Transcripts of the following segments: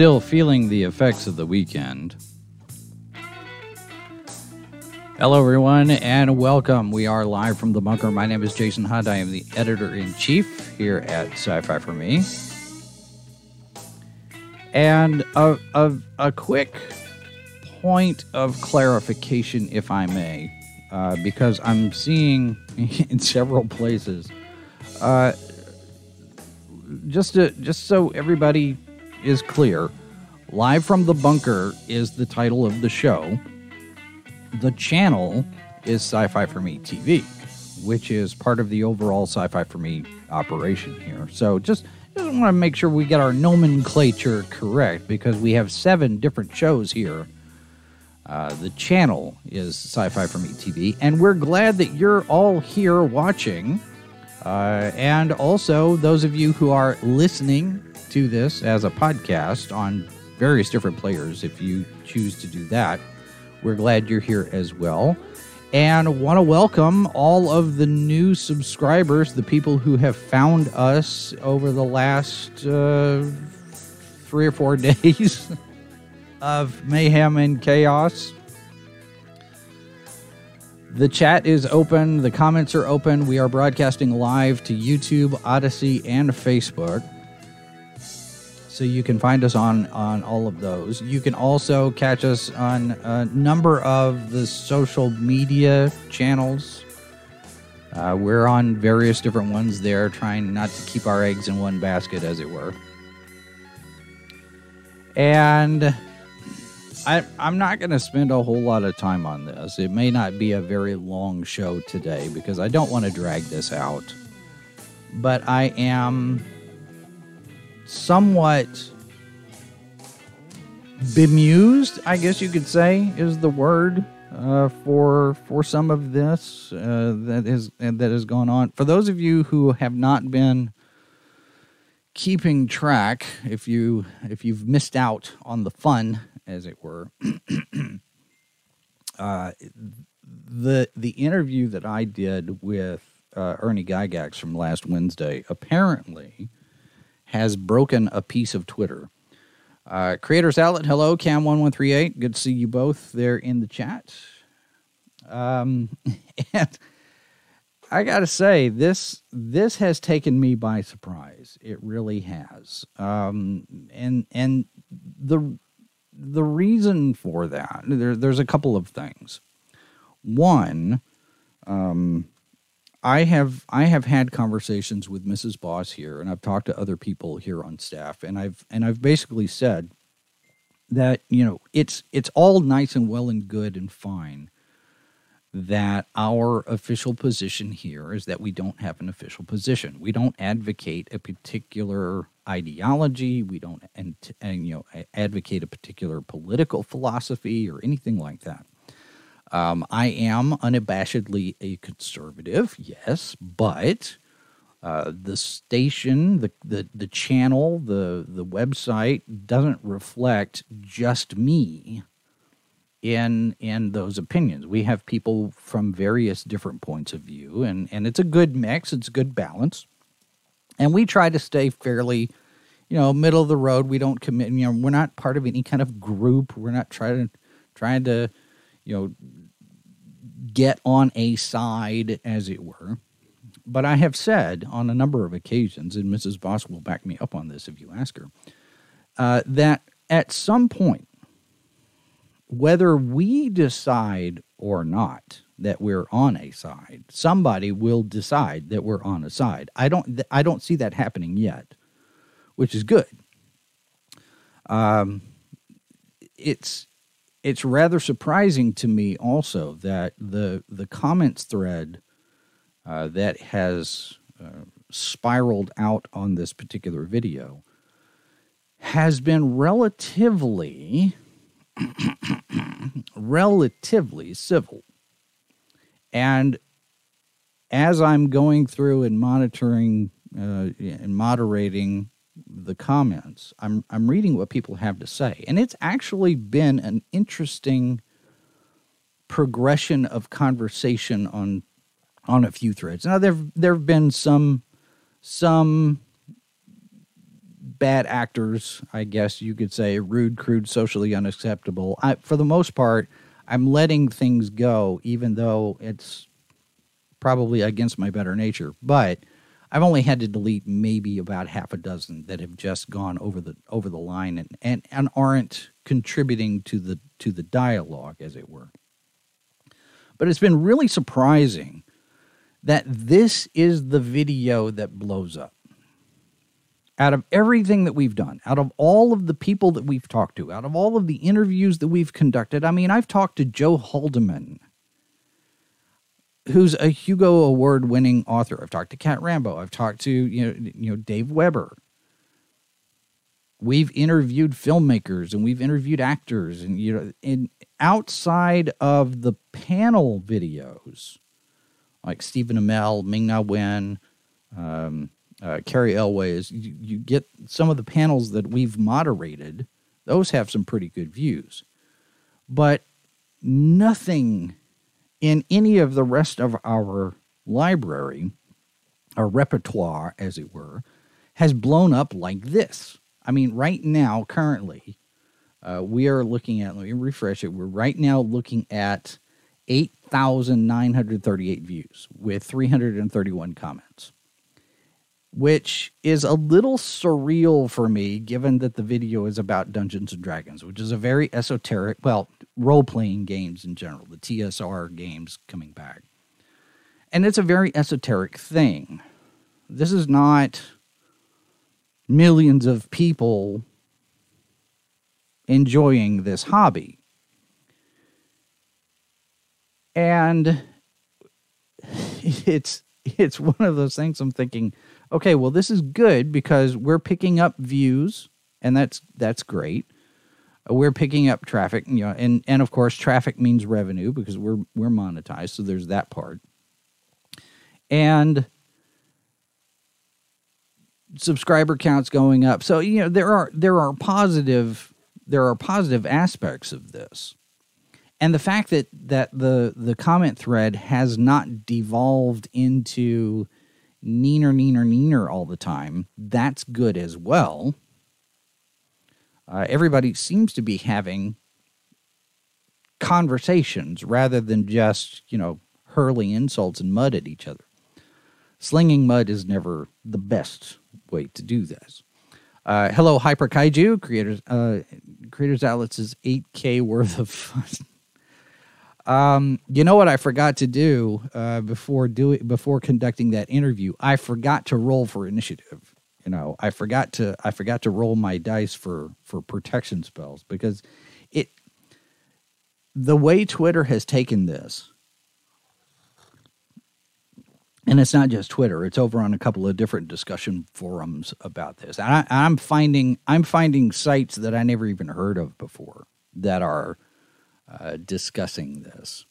still feeling the effects of the weekend. Hello, everyone, and welcome. We are live from the bunker. My name is Jason Hunt. I am the editor in chief here at Sci Fi for Me. And a, a, a quick point of clarification, if I may, uh, because I'm seeing in several places. Uh, just to, just so everybody is clear, live from the bunker is the title of the show. The channel is Sci-Fi for Me TV, which is part of the overall Sci-Fi for Me operation here. So just just want to make sure we get our nomenclature correct because we have seven different shows here. Uh, the channel is Sci Fi for Me TV, and we're glad that you're all here watching. Uh, and also, those of you who are listening to this as a podcast on various different players, if you choose to do that, we're glad you're here as well and want to welcome all of the new subscribers, the people who have found us over the last uh, three or four days of mayhem and chaos. The chat is open, the comments are open. We are broadcasting live to YouTube, Odysee, and Facebook. So you can find us on on all of those. You can also catch us on a number of the social media channels. Uh, we're on various different ones there, trying not to keep our eggs in one basket, as it were. And I, I'm not going to spend a whole lot of time on this. It may not be a very long show today because I don't want to drag this out. But I am somewhat bemused, I guess you could say, is the word uh, for for some of this uh, that is that has gone on. For those of you who have not been keeping track, if you if you've missed out on the fun, as it were, uh, the the interview that I did with uh, Ernie Gygax from last Wednesday apparently has broken a piece of Twitter. Uh, Creators Outlet, hello, Cam1138. Good to see you both there in the chat. Um, and I got to say, this this has taken me by surprise. It really has. Um, and and the the reason for that, there, there's a couple of things. One, um, I have I have had conversations with Mrs. Boss here, and I've talked to other people here on staff, and I've and I've basically said that you know it's it's all nice and well and good and fine that our official position here is that we don't have an official position. We don't advocate a particular ideology. We don't and, and you know advocate a particular political philosophy or anything like that. Um, I am unabashedly a conservative, yes, but uh, the station, the, the the channel, the the website doesn't reflect just me in in those opinions. We have people from various different points of view, and and it's a good mix. It's a good balance, and we try to stay fairly, you know, middle of the road. We don't commit. You know, we're not part of any kind of group. We're not trying to trying to, you know, get on a side, as it were. But I have said on a number of occasions, and Mrs. Boss will back me up on this if you ask her, uh, that at some point, whether we decide or not that we're on a side, somebody will decide that we're on a side. I don't. I don't see that happening yet, which is good. Um, it's it's rather surprising to me also that the the comments thread uh, that has uh, spiraled out on this particular video has been relatively relatively civil. And as i'm going through and monitoring uh, and moderating the comments i'm i'm reading what people have to say and it's actually been an interesting progression of conversation on on a few threads now there there have been some some bad actors, I guess you could say, rude, crude, socially unacceptable. I, for the most part, I'm letting things go, even though it's probably against my better nature. But I've only had to delete maybe about half a dozen that have just gone over the over the line and, and, and aren't contributing to the to the dialogue, as it were. But it's been really surprising that this is the video that blows up out of everything that we've done, out of all of the people that we've talked to, out of all of the interviews that we've conducted, I mean, I've talked to Joe Haldeman, who's a Hugo Award winning author. I've talked to Cat Rambo. I've talked to, you know, you know, Dave Weber. We've interviewed filmmakers and we've interviewed actors and you know, and outside of the panel videos, like Stephen Amell, Ming Na Wen, um, uh, Cary Elwes, you, you get some of the panels that we've moderated, those have some pretty good views. But nothing in any of the rest of our library, our repertoire, as it were, has blown up like this. I mean, right now, currently, uh, we are looking at, let me refresh it. We're right now looking at 8,938 views with 331 comments which is a little surreal for me given that the video is about Dungeons and Dragons, which is a very esoteric, well, role playing games in general, the TSR games coming back. And it's a very esoteric thing. This is not millions of people enjoying this hobby. And it's it's one of those things I'm thinking, okay, well, this is good because we're picking up views, and that's that's great. We're picking up traffic, you know, and and of course, traffic means revenue because we're we're monetized, so there's that part. And subscriber counts going up. So, you know, there are there are positive there are positive aspects of this. And the fact that that the the comment thread has not devolved into neener, neener, neener all the time, that's good as well. Uh, everybody seems to be having conversations rather than just, you know, hurling insults and mud at each other. Slinging mud is never the best way to do this. Uh, hello, Hyper Kaiju creators. Uh, creators outlets is 8k worth of. Um, you know what I forgot to do uh, before doing before conducting that interview? I forgot to roll for initiative. You know, I forgot to I forgot to roll my dice for for protection spells because it the way Twitter has taken this, and it's not just Twitter; it's over on a couple of different discussion forums about this. And I, I'm finding I'm finding sites that I never even heard of before that are uh, discussing this.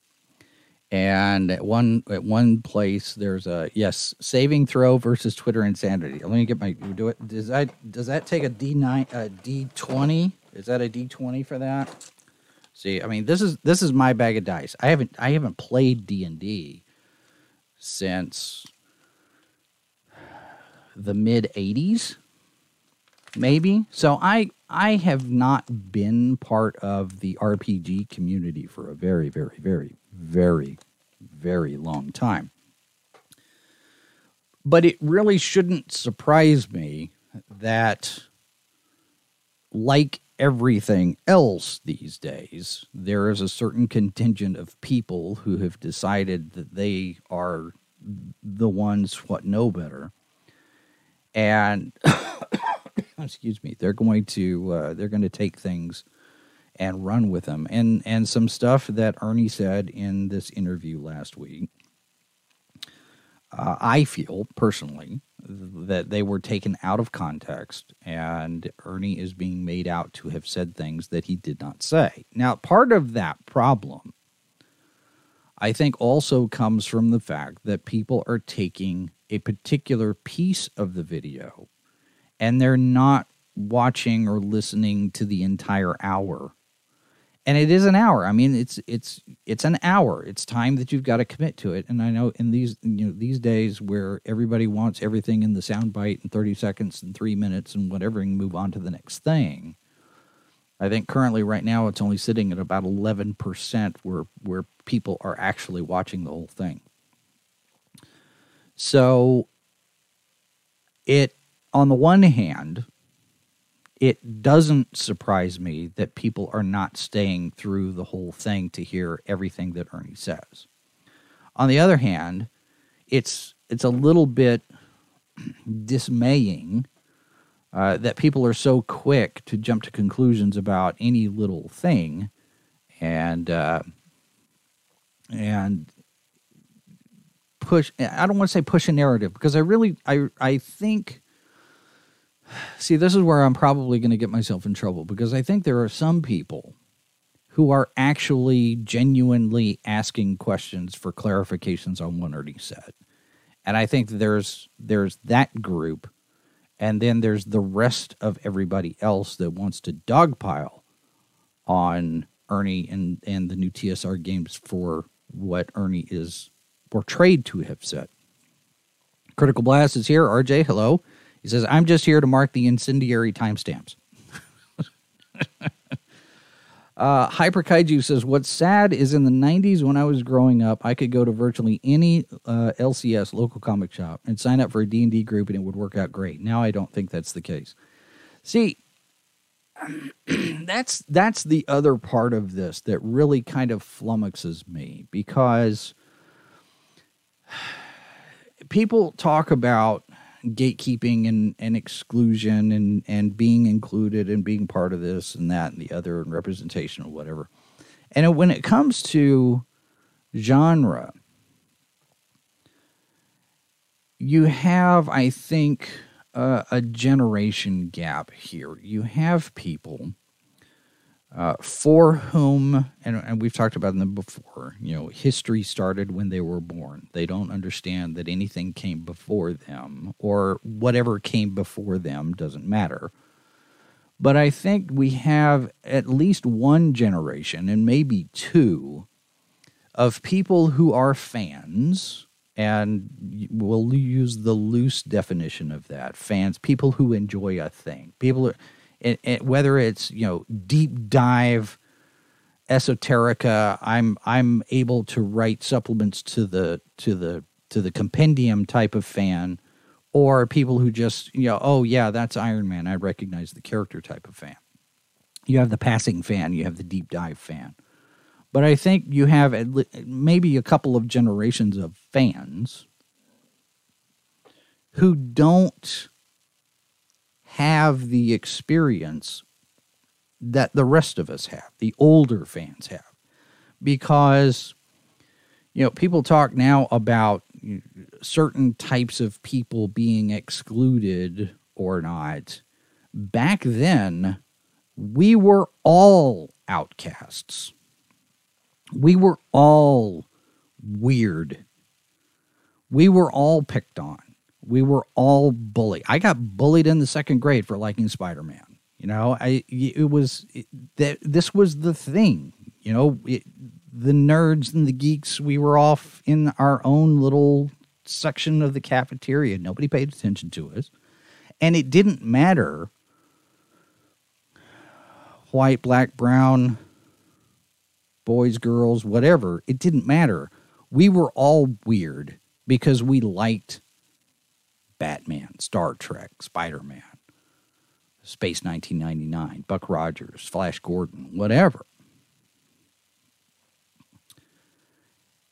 And at one at one place, there's a yes saving throw versus Twitter insanity. Let me get my do it. Does that does that take a D nine a D twenty? Is that a D twenty for that? See, I mean this is this is my bag of dice. I haven't I haven't played D and D since the mid '80s, maybe. So I I have not been part of the RPG community for a very, very, very, very, very long time. But it really shouldn't surprise me that, like everything else these days, there is a certain contingent of people who have decided that they are the ones what know better. And excuse me, they're going to uh, they're going to take things and run with them. And and some stuff that Ernie said in this interview last week uh, I feel personally that they were taken out of context and Ernie is being made out to have said things that he did not say. Now, part of that problem, I think, also comes from the fact that people are taking a particular piece of the video and they're not watching or listening to the entire hour and it is an hour. I mean, it's it's it's an hour. It's time that you've got to commit to it. And I know in these you know these days where everybody wants everything in the sound bite in 30 seconds and 3 minutes and whatever and move on to the next thing. I think currently right now it's only sitting at about 11% where where people are actually watching the whole thing. So it on the one hand, it doesn't surprise me that people are not staying through the whole thing to hear everything that Ernie says. On the other hand, it's it's a little bit dismaying uh, that people are so quick to jump to conclusions about any little thing, and uh, and push. I don't want to say push a narrative because I really I I think See, this is where I'm probably going to get myself in trouble because I think there are some people who are actually genuinely asking questions for clarifications on what Ernie said. And I think there's there's that group and then there's the rest of everybody else that wants to dogpile on Ernie and, and the new TSR games for what Ernie is portrayed to have said. Critical Blast is here. RJ, hello. He says, I'm just here to mark the incendiary timestamps. uh, Hyper Kaiju says, What's sad is in the 90s when I was growing up, I could go to virtually any uh, LCS, local comic shop, and sign up for a D&D group and it would work out great. Now I don't think that's the case. See, that's that's the other part of this that really kind of flummoxes me because people talk about gatekeeping and, and exclusion and, and being included and being part of this and that and the other and representation or whatever. And when it comes to genre, you have, I think, uh, a generation gap here. You have people uh, for whom, and, and we've talked about them before, you know, history started when they were born. They don't understand that anything came before them or whatever came before them doesn't matter. But I think we have at least one generation and maybe two of people who are fans, and we'll use the loose definition of that fans, people who enjoy a thing. People it, it, whether it's you know deep dive esoterica i'm i'm able to write supplements to the to the to the compendium type of fan or people who just you know oh yeah that's iron man. I recognize the character type of fan. You have the passing fan. You have the deep dive fan. But i think you have maybe a couple of generations of fans who don't have the experience that the rest of us have, the older fans have. Because, you know, people talk now about certain types of people being excluded or not. Back then, we were all outcasts. We were all weird. We were all picked on we were all bullied. I got bullied in the second grade for liking Spider Man. You know, I it was that this was the thing. You know, it, the nerds and the geeks. We were off in our own little section of the cafeteria. Nobody paid attention to us, and it didn't matter white, black, brown, boys, girls, whatever. It didn't matter. We were all weird because we liked Batman, Star Trek, Spider Man, Space 1999, Buck Rogers, Flash Gordon, whatever.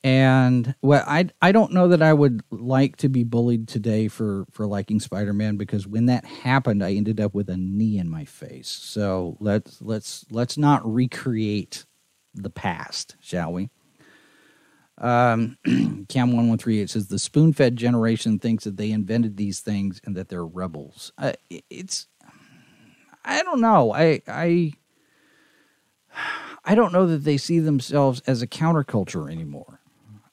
And well, I I don't know that I would like to be bullied today for for liking Spider Man because when that happened, I ended up with a knee in my face. So let's let's let's not recreate the past, shall we? Um, Cam one one three eight says the spoon fed generation thinks that they invented these things and that they're rebels. Uh, it's I don't know. I I I don't know that they see themselves as a counterculture anymore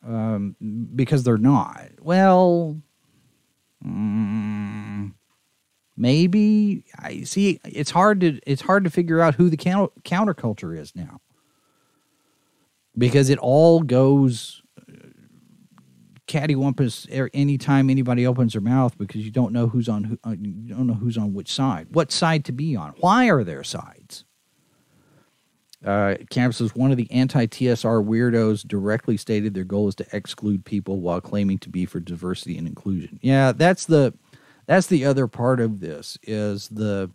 um, because they're not. Well, mm, maybe I see. It's hard to it's hard to figure out who the counter, counterculture is now because it all goes uh, cattywampus er, anytime anybody opens their mouth because you don't know who's on who, uh, you don't know who's on which side, what side to be on. Why are there sides? Uh, Camp says one of the anti-TSR weirdos directly stated their goal is to exclude people while claiming to be for diversity and inclusion. Yeah, that's the that's the other part of this is the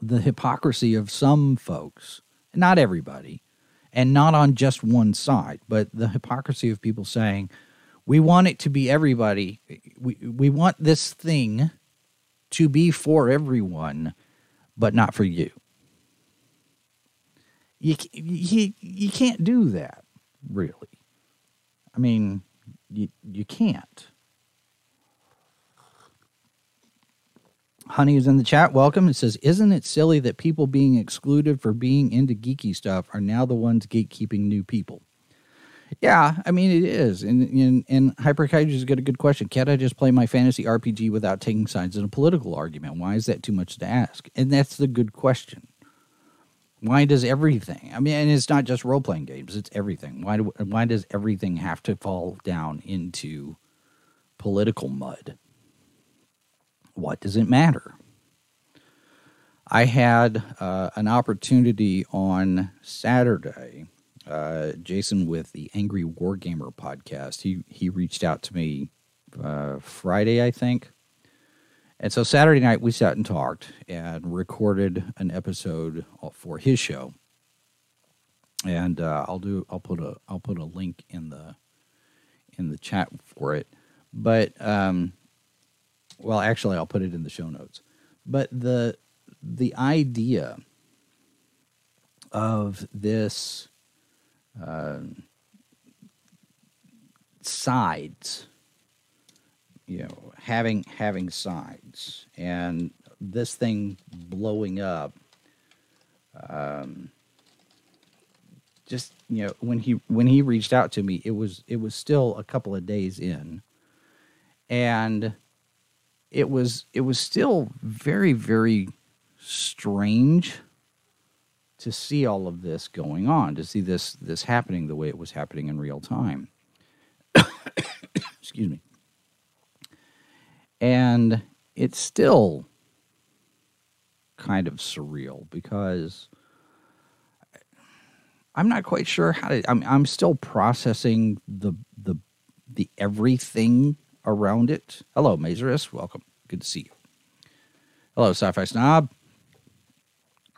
the hypocrisy of some folks, not everybody, and not on just one side, but the hypocrisy of people saying, we want it to be everybody. We, we want this thing to be for everyone, but not for you. You, you, you can't do that, really. I mean, you, you can't. Honey is in the chat. Welcome. It says, Isn't it silly that people being excluded for being into geeky stuff are now the ones gatekeeping new people? Yeah, I mean, it is. And, and, and has got a good question. Can't I just play my fantasy RPG without taking sides in a political argument? Why is that too much to ask? And that's the good question. Why does everything? I mean, and it's not just role playing games; it's everything. Why do, why does everything have to fall down into political mud? What does it matter? I had uh, an opportunity on Saturday. Uh, Jason with the Angry Wargamer podcast. He he reached out to me uh, Friday, I think, and so Saturday night we sat and talked and recorded an episode for his show. And uh, I'll do I'll put a I'll put a link in the in the chat for it. But um, well, actually, I'll put it in the show notes. But the the idea of this uh, sides, you know, having having sides, and this thing blowing up. Um, just you know, when he when he reached out to me, it was it was still a couple of days in, and it was it was still very very strange to see all of this going on, to see this this happening the way it was happening in real time. Excuse me. And it's still kind of surreal because I'm not quite sure how to I'm I'm still processing the the the everything around it. Hello, Mazerus. Welcome. Good to see you. Hello, Sci Fi Snob.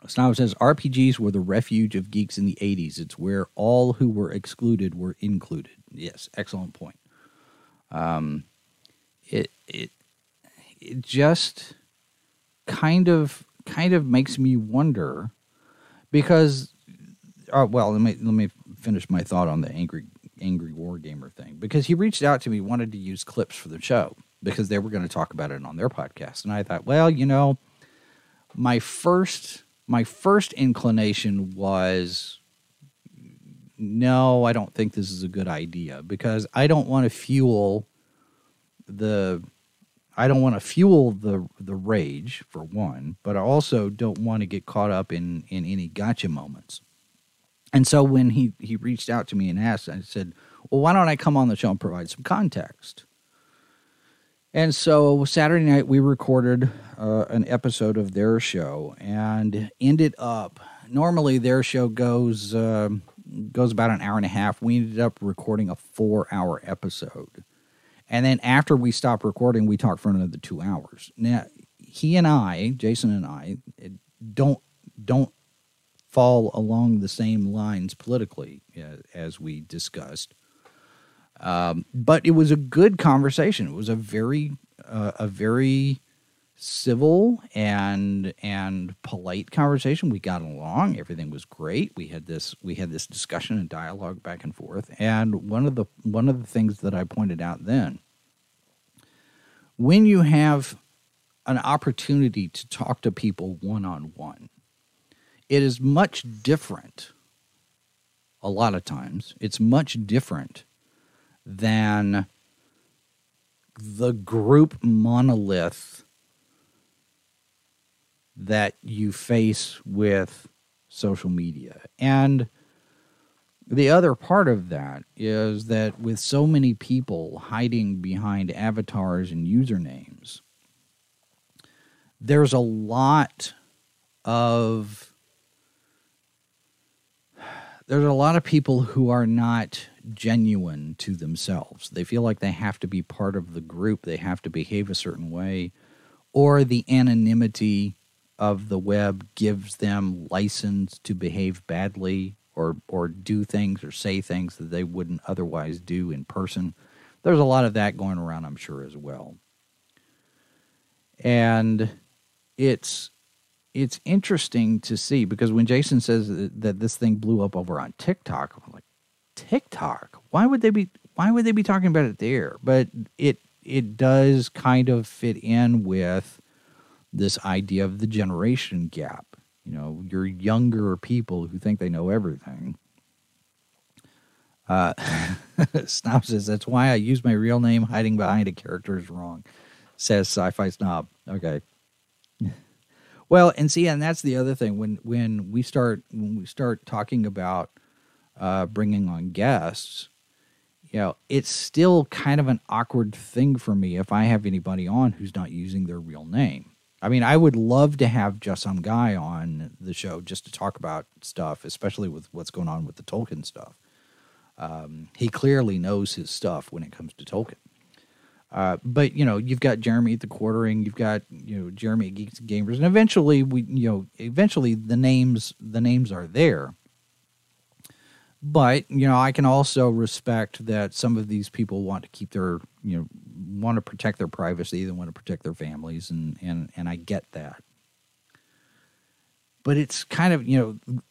Snob says RPGs were the refuge of geeks in the 80s. It's where all who were excluded were included. Yes, excellent point. Um, it it it just kind of kind of makes me wonder because uh, well let me let me finish my thought on the angry angry war gamer thing because he reached out to me wanted to use clips for the show because they were going to talk about it on their podcast. And i thought well you know my first my first inclination was no i don't think this is a good idea because i don't want to fuel the i don't want to fuel the the rage for one but i also don't want to get caught up in in any gotcha moments and so when he he reached out to me and asked, I said, "Well, why don't I come on the show and provide some context?" And so Saturday night we recorded uh, an episode of their show and ended up. Normally their show goes uh, goes about an hour and a half. We ended up recording a four hour episode, and then after we stopped recording, we talked for another two hours. Now he and I, Jason and I, don't don't fall along the same lines politically uh, as we discussed. Um, but it was a good conversation. It was a very, uh, a very civil and and polite conversation. We got along. Everything was great. We had this we had this discussion and dialogue back and forth. And one of the one of the things that I pointed out then, when you have an opportunity to talk to people one on one, it is much different. A lot of times, it's much different than the group monolith that you face with social media. And the other part of that is that with so many people hiding behind avatars and usernames, there's a lot of there's a lot of people who are not genuine to themselves. They feel like they have to be part of the group, they have to behave a certain way, or the anonymity of the web gives them license to behave badly or or do things or say things that they wouldn't otherwise do in person. There's a lot of that going around, I'm sure, as well. And it's it's interesting to see because when Jason says that this thing blew up over on TikTok, I'm like, TikTok? Why would they be why would they be talking about it there? But it it does kind of fit in with this idea of the generation gap. You know, your younger people who think they know everything. Uh, Snob says, that's why I use my real name. Hiding behind a character is wrong, says Sci Fi Snob. Okay. Well, and see, and that's the other thing. When when we start when we start talking about uh, bringing on guests, you know, it's still kind of an awkward thing for me if I have anybody on who's not using their real name. I mean, I would love to have just some guy on the show just to talk about stuff, especially with what's going on with the Tolkien stuff. Um, he clearly knows his stuff when it comes to Tolkien. Uh, but you know, you've got Jeremy at the quartering, you've got you know Jeremy at Geeks and Gamers, and eventually we you know eventually the names the names are there. But you know, I can also respect that some of these people want to keep their you know want to protect their privacy, they want to protect their families, and and and I get that. But it's kind of you know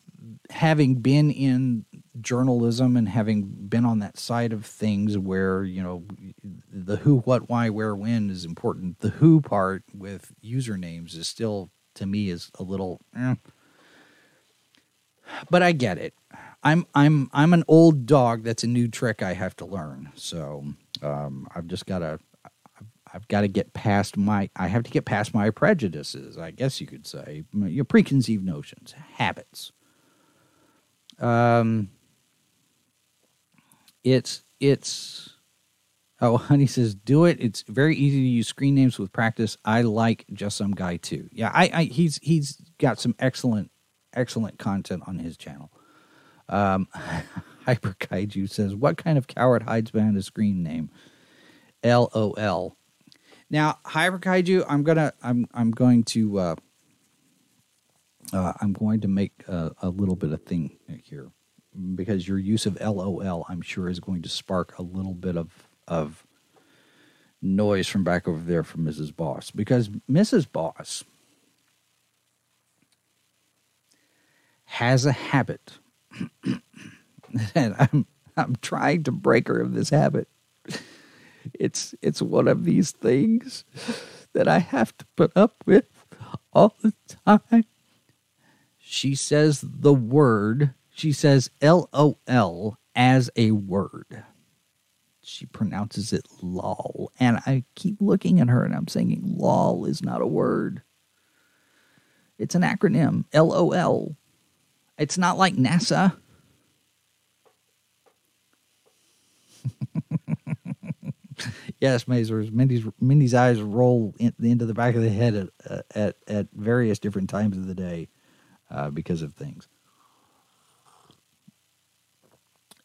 having been in journalism and having been on that side of things where you know the who what why where when is important the who part with usernames is still to me is a little eh. but i get it i'm i'm i'm an old dog that's a new trick i have to learn so um, I've just got to I've got to get past my I have to get past my prejudices, I guess you could say, your preconceived notions, habits. Um, it's it's oh, honey says do it. It's very easy to use screen names with practice. I like just some guy too. Yeah, I, I he's he's got some excellent excellent content on his channel. Um, Hyper Kaiju says, What kind of coward hides behind a screen name? LOL. Now, Hyper Kaiju, I'm gonna I'm I'm going to uh, uh, I'm going to make a, a little bit of thing here because your use of LOL, I'm sure, is going to spark a little bit of of noise from back over there from Mrs. Boss because Mrs. Boss has a habit and I'm I'm trying to break her of this habit. It's it's one of these things that I have to put up with all the time. She says the word, she says LOL as a word. She pronounces it lol. And I keep looking at her and I'm saying lol is not a word. It's an acronym, LOL. It's not like NASA. yes, Mazers. Mindy's Mindy's eyes roll in, into the back of the head at, at at various different times of the day uh, because of things.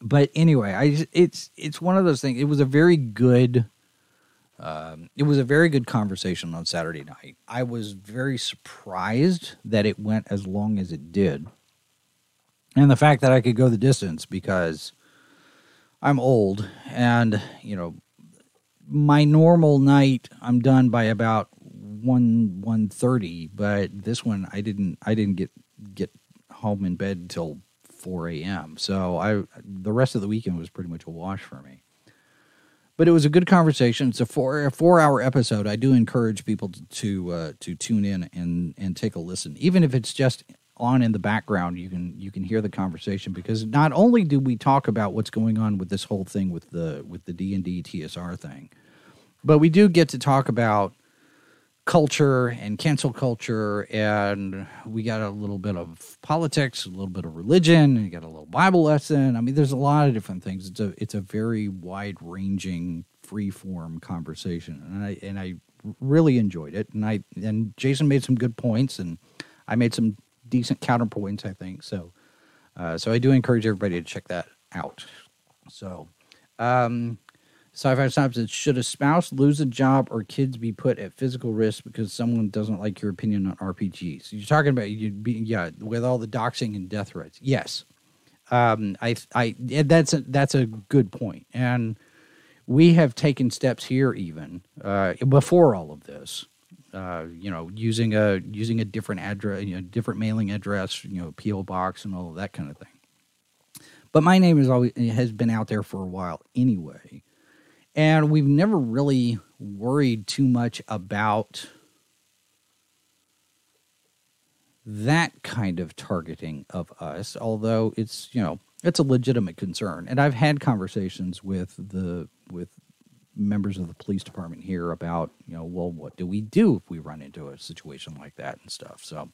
But anyway, I it's it's one of those things. It was a very good. Um, it was a very good conversation on Saturday night. I was very surprised that it went as long as it did, and the fact that I could go the distance because I'm old, and you know, my normal night I'm done by about one one thirty, but this one I didn't I didn't get get home in bed until four a.m. So I the rest of the weekend was pretty much a wash for me. But it was a good conversation. It's a four a four hour episode. I do encourage people to to, uh, to tune in and and take a listen, even if it's just on in the background. You can you can hear the conversation because not only do we talk about what's going on with this whole thing with the with the D and D TSR thing, but we do get to talk about culture and cancel culture and we got a little bit of politics a little bit of religion and you got a little bible lesson. I mean there's a lot of different things. It's a it's a very wide ranging free form conversation and i and i really enjoyed it. And i and jason made some good points and i made some decent counterpoints i think. So uh, so i do encourage everybody to check that out. So um Sci-fi says, should a spouse lose a job or kids be put at physical risk because someone doesn't like your opinion on RPGs? You're talking about you be yeah with all the doxing and death threats. Yes, um, I I that's a, that's a good point, and we have taken steps here even uh, before all of this. Uh, you know, using a using a different address, you know, different mailing address, you know, PO box and all of that kind of thing. But my name is always has been out there for a while anyway and we've never really worried too much about that kind of targeting of us, although it's, you know, it's a legitimate concern. And I've had conversations with the with members of the police department here about, you know, well, what do we do if we run into a situation like that and stuff. So,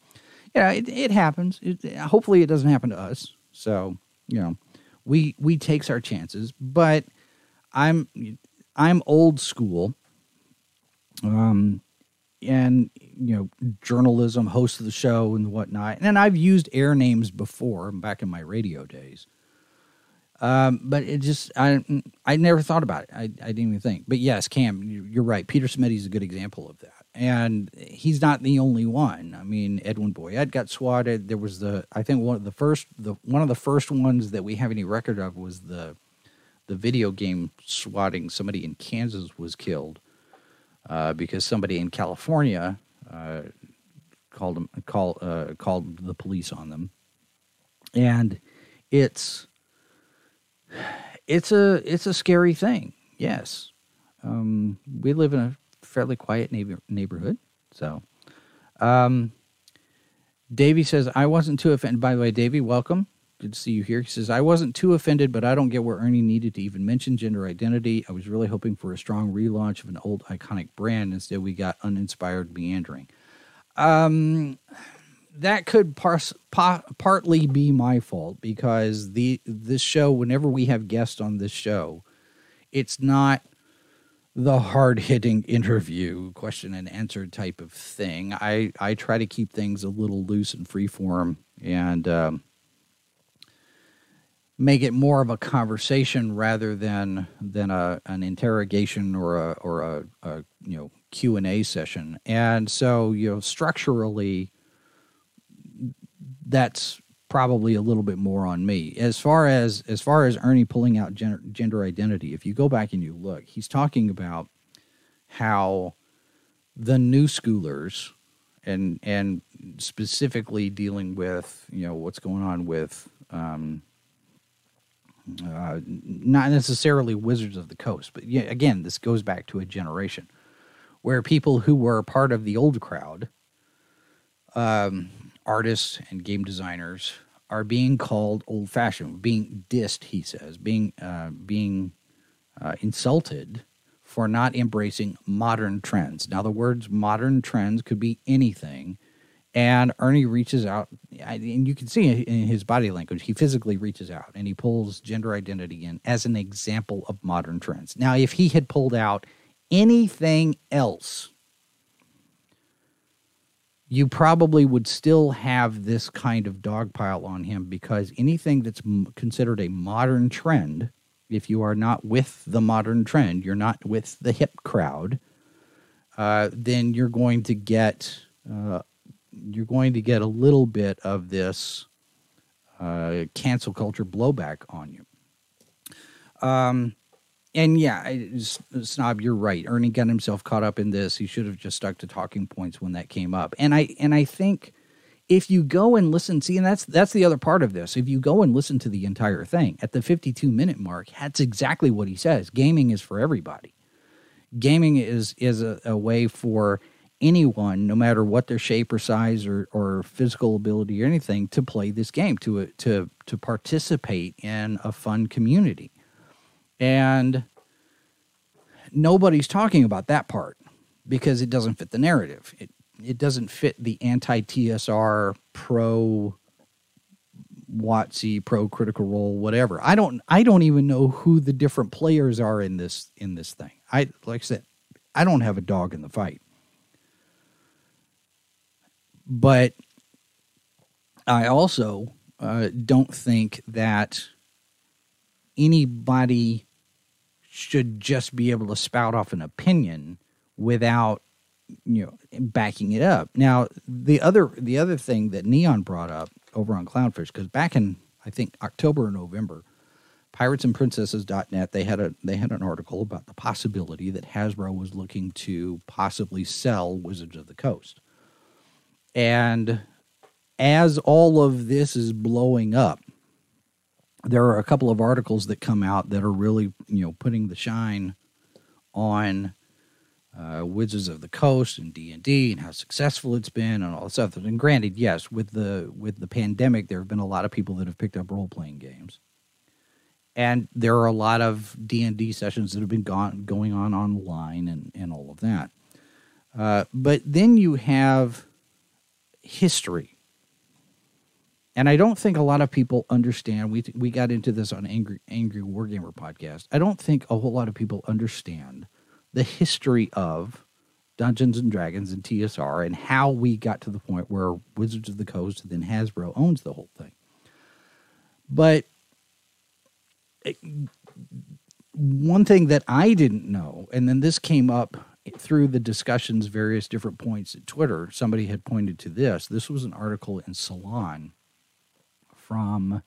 yeah, it, it happens. It, hopefully, it doesn't happen to us. So, you know, we we takes our chances, but I'm I'm old school. Um, and you know, journalism, host of the show, and whatnot. And I've used air names before, back in my radio days. Um, but it just I I never thought about it. I, I didn't even think. But yes, Cam, you're right. Peter Smitty is a good example of that, and he's not the only one. I mean, Edwin Boyette got swatted. There was the I think one of the first the one of the first ones that we have any record of was the the video game swatting somebody in Kansas was killed uh, because somebody in California uh, called them call uh, called the police on them, and it's it's a it's a scary thing. Yes, um, we live in a fairly quiet neighbor, neighborhood, so. Um, says, I wasn't too offended. By the way, Davey, welcome. Good to see you here. He says, I wasn't too offended, but I don't get where Ernie needed to even mention gender identity. I was really hoping for a strong relaunch of an old iconic brand. Instead, we got uninspired meandering. Um, that could pars- pa- partly be my fault because the this show, whenever we have guests on this show, it's not the hard hitting interview question and answer type of thing. I, I try to keep things a little loose and free form and um, make it more of a conversation rather than than a an interrogation or a or a, a you know Q and A session. And so you know structurally, that's probably a little bit more on me as far as as far as Ernie pulling out gender, gender identity. If you go back and you look, he's talking about how the new schoolers and and specifically dealing with you know what's going on with um, uh, not necessarily Wizards of the Coast, but yeah, again, this goes back to a generation where people who were part of the old crowd, um, artists and game designers, are being called old fashioned, being dissed, he says, being uh, being uh, insulted for not embracing modern trends. Now, the words modern trends could be anything and Ernie reaches out, and you can see in his body language, he physically reaches out and he pulls gender identity in as an example of modern trends. Now, if he had pulled out anything else, you probably would still have this kind of dogpile on him because anything that's considered a modern trend, if you are not with the modern trend, you're not with the hip crowd, uh, then you're going to get. Uh, you're going to get a little bit of this uh, cancel culture blowback on you. Um, and yeah, snob, you're right. Ernie got himself caught up in this. He should have just stuck to talking points when that came up. And I and I think if you go and listen, see, and that's that's the other part of this. If you go and listen to the entire thing at the 52 minute mark, that's exactly what he says. Gaming is for everybody. Gaming is is a, a way for anyone, no matter what their shape or size or, or physical ability or anything, to play this game, to to to participate in a fun community. And nobody's talking about that part because it doesn't fit the narrative. It it doesn't fit the anti TSR pro WotC pro critical role whatever. I don't I don't even know who the different players are in this in this thing. I like I said, I don't have a dog in the fight. But I also uh, don't think that anybody should just be able to spout off an opinion without you know backing it up. Now the other the other thing that Neon brought up over on Clownfish because back in I think October or November, piratesandprincesses.net they had a they had an article about the possibility that Hasbro was looking to possibly sell Wizards of the Coast. And as all of this is blowing up, there are a couple of articles that come out that are really, you know, putting the shine on uh, Wizards of the Coast and D and D and how successful it's been and all this stuff. And granted, yes, with the with the pandemic, there have been a lot of people that have picked up role playing games, and there are a lot of D and D sessions that have been gone, going on online and and all of that. Uh, but then you have history. And I don't think a lot of people understand. We we got into this on Angry Angry Wargamer podcast. I don't think a whole lot of people understand the history of Dungeons and Dragons and TSR and how we got to the point where Wizards of the Coast and then Hasbro owns the whole thing. But eh, one thing that I didn't know, and then this came up through the discussions, various different points at Twitter, somebody had pointed to this. This was an article in Salon from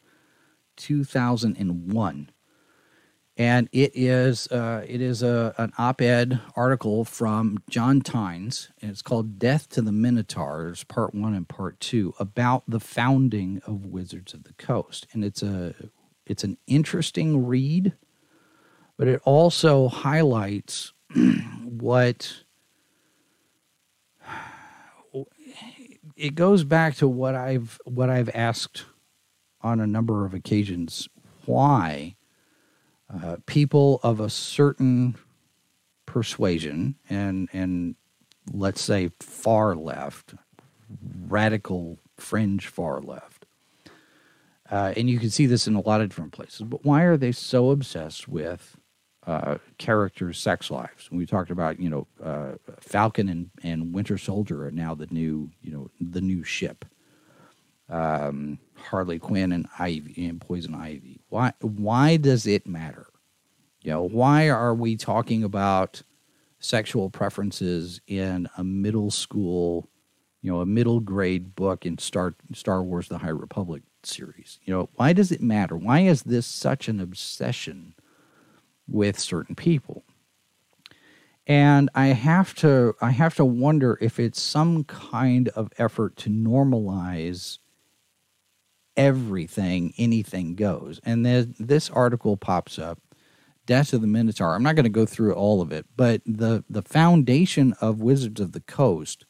2001 and it is uh, it is a, an op-ed article from John Tynes, and it's called "Death to the Minotaurs," Part One and Part Two, about the founding of Wizards of the Coast, and it's a it's an interesting read, but it also highlights what it goes back to what I've what I've asked on a number of occasions why uh, people of a certain persuasion and and let's say far left, radical fringe far left, uh, and you can see this in a lot of different places. But why are they so obsessed with uh, characters' sex lives? We talked about you know uh, Falcon and, and Winter Soldier are now the new you know the new ship. Um, Harley Quinn and Ivy and Poison Ivy. Why why does it matter? You know, why are we talking about sexual preferences in a middle school, you know, a middle grade book in Star Star Wars the High Republic series? You know, why does it matter? Why is this such an obsession with certain people? And I have to I have to wonder if it's some kind of effort to normalize everything, anything goes. And then this article pops up, Death of the Minotaur. I'm not going to go through all of it, but the the foundation of Wizards of the Coast,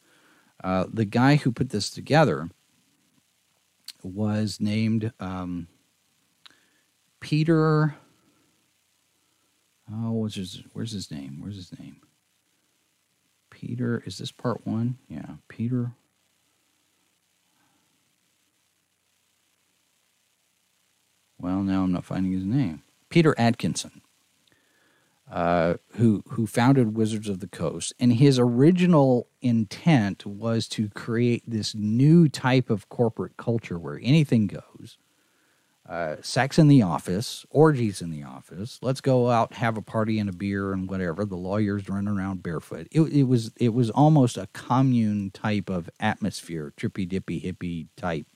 uh, the guy who put this together was named um, Peter. Oh, what's his? Where's his name? Where's his name? Peter. Is this part one? Yeah, Peter. Well, now I'm not finding his name. Peter Adkison, uh, who who founded Wizards of the Coast, and his original intent was to create this new type of corporate culture where anything goes. Uh, sex in the office, orgies in the office. Let's go out, have a party and a beer and whatever. The lawyers run around barefoot. It, it was it was almost a commune type of atmosphere, trippy dippy hippie type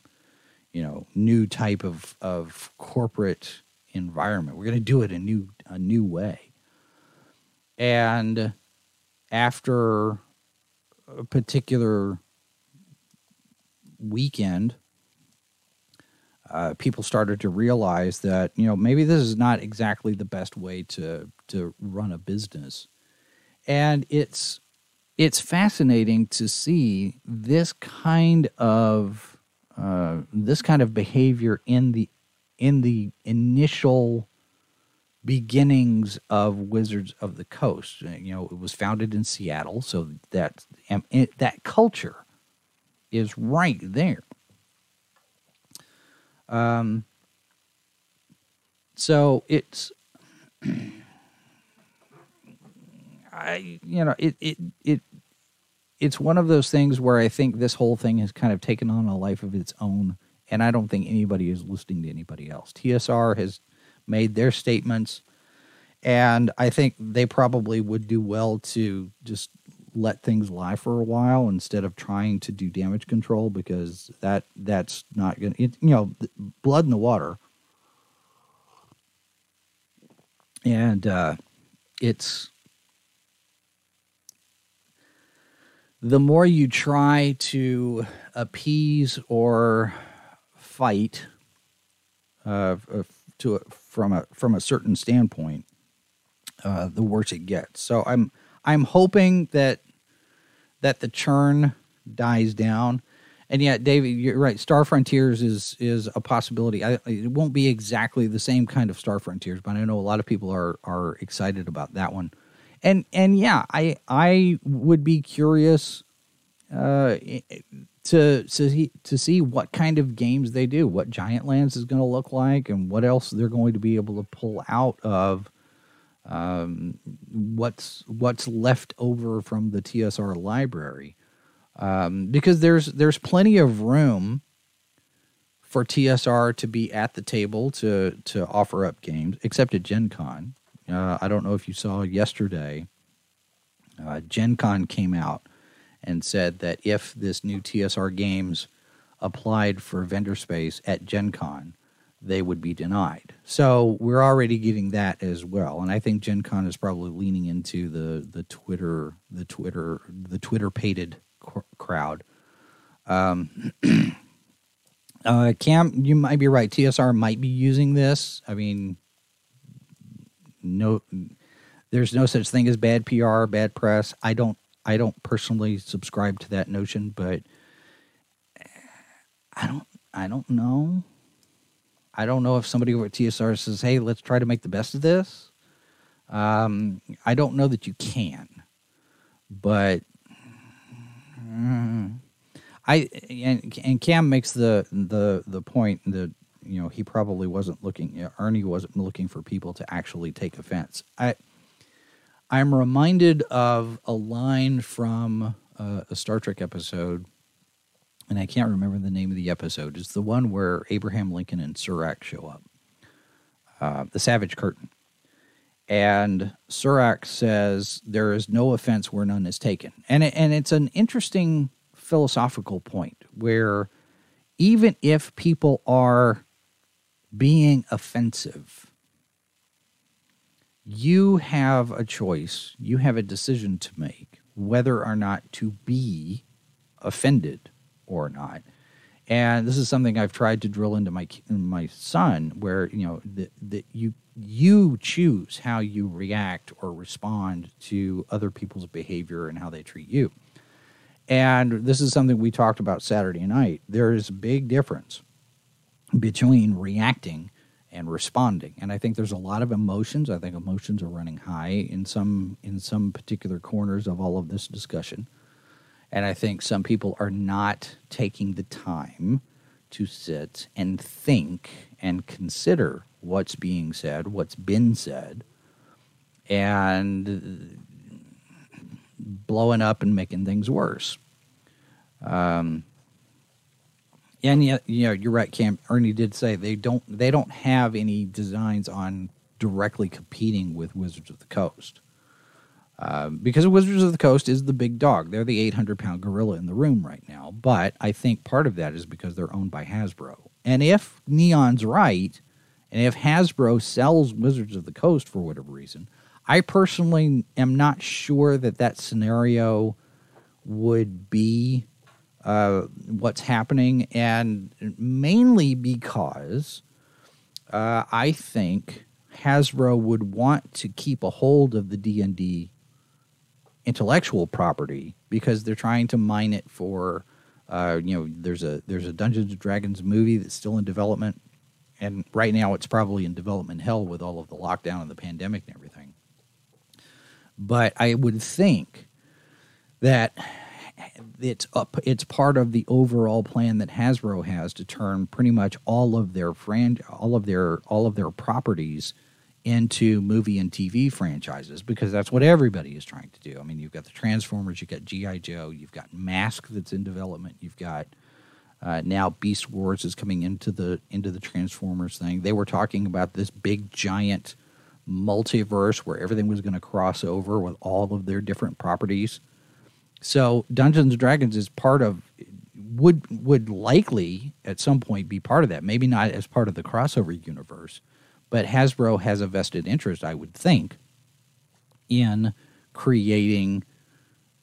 you know new type of of corporate environment. We're going to do it a new a new way. And after a particular weekend, uh, people started to realize that you know maybe this is not exactly the best way to to run a business, and it's it's fascinating to see this kind of uh, this kind of behavior in the in the initial beginnings of Wizards of the Coast. You know, it was founded in Seattle, so that that culture is right there. Um, so it's, I you know it it it it's one of those things where I think this whole thing has kind of taken on a life of its own, and I don't think anybody is listening to anybody else. TSR has made their statements, and I think they probably would do well to just let things lie for a while instead of trying to do damage control because that that's not going to you know blood in the water and uh, it's the more you try to appease or fight uh, to a, from a from a certain standpoint, uh, the worse it gets. So I'm I'm hoping that that the churn dies down. And yet, David, you're right. Star Frontiers is is a possibility. I, it won't be exactly the same kind of Star Frontiers, but I know a lot of people are are excited about that one. And and yeah, I I would be curious uh, to to to see what kind of games they do, what Giantlands is going to look like, and what else they're going to be able to pull out of um, what's what's left over from the TSR library, um, because there's there's plenty of room for TSR to be at the table to to offer up games, except at Gen Con. Uh, I don't know if you saw yesterday. Uh, Gen Con came out and said that if this new TSR games applied for vendor space at Gen Con, they would be denied. So we're already getting that as well, and I think Gen Con is probably leaning into the the Twitter the Twitter the Twitter pated crowd. Um, uh, Cam, you might be right. TSR might be using this. I mean, no, there's no such thing as bad PR, bad press. I don't I don't personally subscribe to that notion, but I don't I don't know. I don't know if somebody over at TSR says, "Hey, let's try to make the best of this." Um, I don't know that you can, but mm, I and, and Cam makes the the the point that you know he probably wasn't looking. You know, Ernie wasn't looking for people to actually take offense. I I'm reminded of a line from uh, a Star Trek episode and I can't remember the name of the episode. It's the one where Abraham Lincoln and Surak show up, uh, the Savage Curtain. And Surak says, There is no offense where none is taken. And, it, and it's an interesting philosophical point where even if people are being offensive, you have a choice, you have a decision to make whether or not to be offended or not. And this is something I've tried to drill into my my son, where you know that you you choose how you react or respond to other people's behavior and how they treat you. And this is something we talked about Saturday night. There is a big difference between reacting and responding. And I think there's a lot of emotions. I think emotions are running high in some in some particular corners of all of this discussion. And I think some people are not taking the time to sit and think and consider what's being said, what's been said, and blowing up and making things worse. Um, and yet, you know, you're right, Cam. Ernie did say they don't they don't have any designs on directly competing with Wizards of the Coast. Um, because Wizards of the Coast is the big dog. They're the 800 pound gorilla in the room right now. But I think part of that is because they're owned by Hasbro. And if Neon's right, and if Hasbro sells Wizards of the Coast for whatever reason, I personally am not sure that that scenario would be uh, what's happening, and mainly because uh, I think Hasbro would want to keep a hold of the D and D intellectual property because they're trying to mine it for. Uh, you know, there's a there's a Dungeons and Dragons movie that's still in development, and right now it's probably in development hell with all of the lockdown and the pandemic and everything. But I would think that it's up, it's part of the overall plan that Hasbro has to turn pretty much all of their fran- all of their all of their properties into movie and TV franchises because that's what everybody is trying to do. I mean, you've got the Transformers, you've got GI Joe, you've got Mask that's in development, you've got uh, now Beast Wars is coming into the into the Transformers thing. They were talking about this big giant multiverse where everything was going to cross over with all of their different properties. So Dungeons and Dragons is part of would would likely at some point be part of that. Maybe not as part of the crossover universe, but Hasbro has a vested interest, I would think, in creating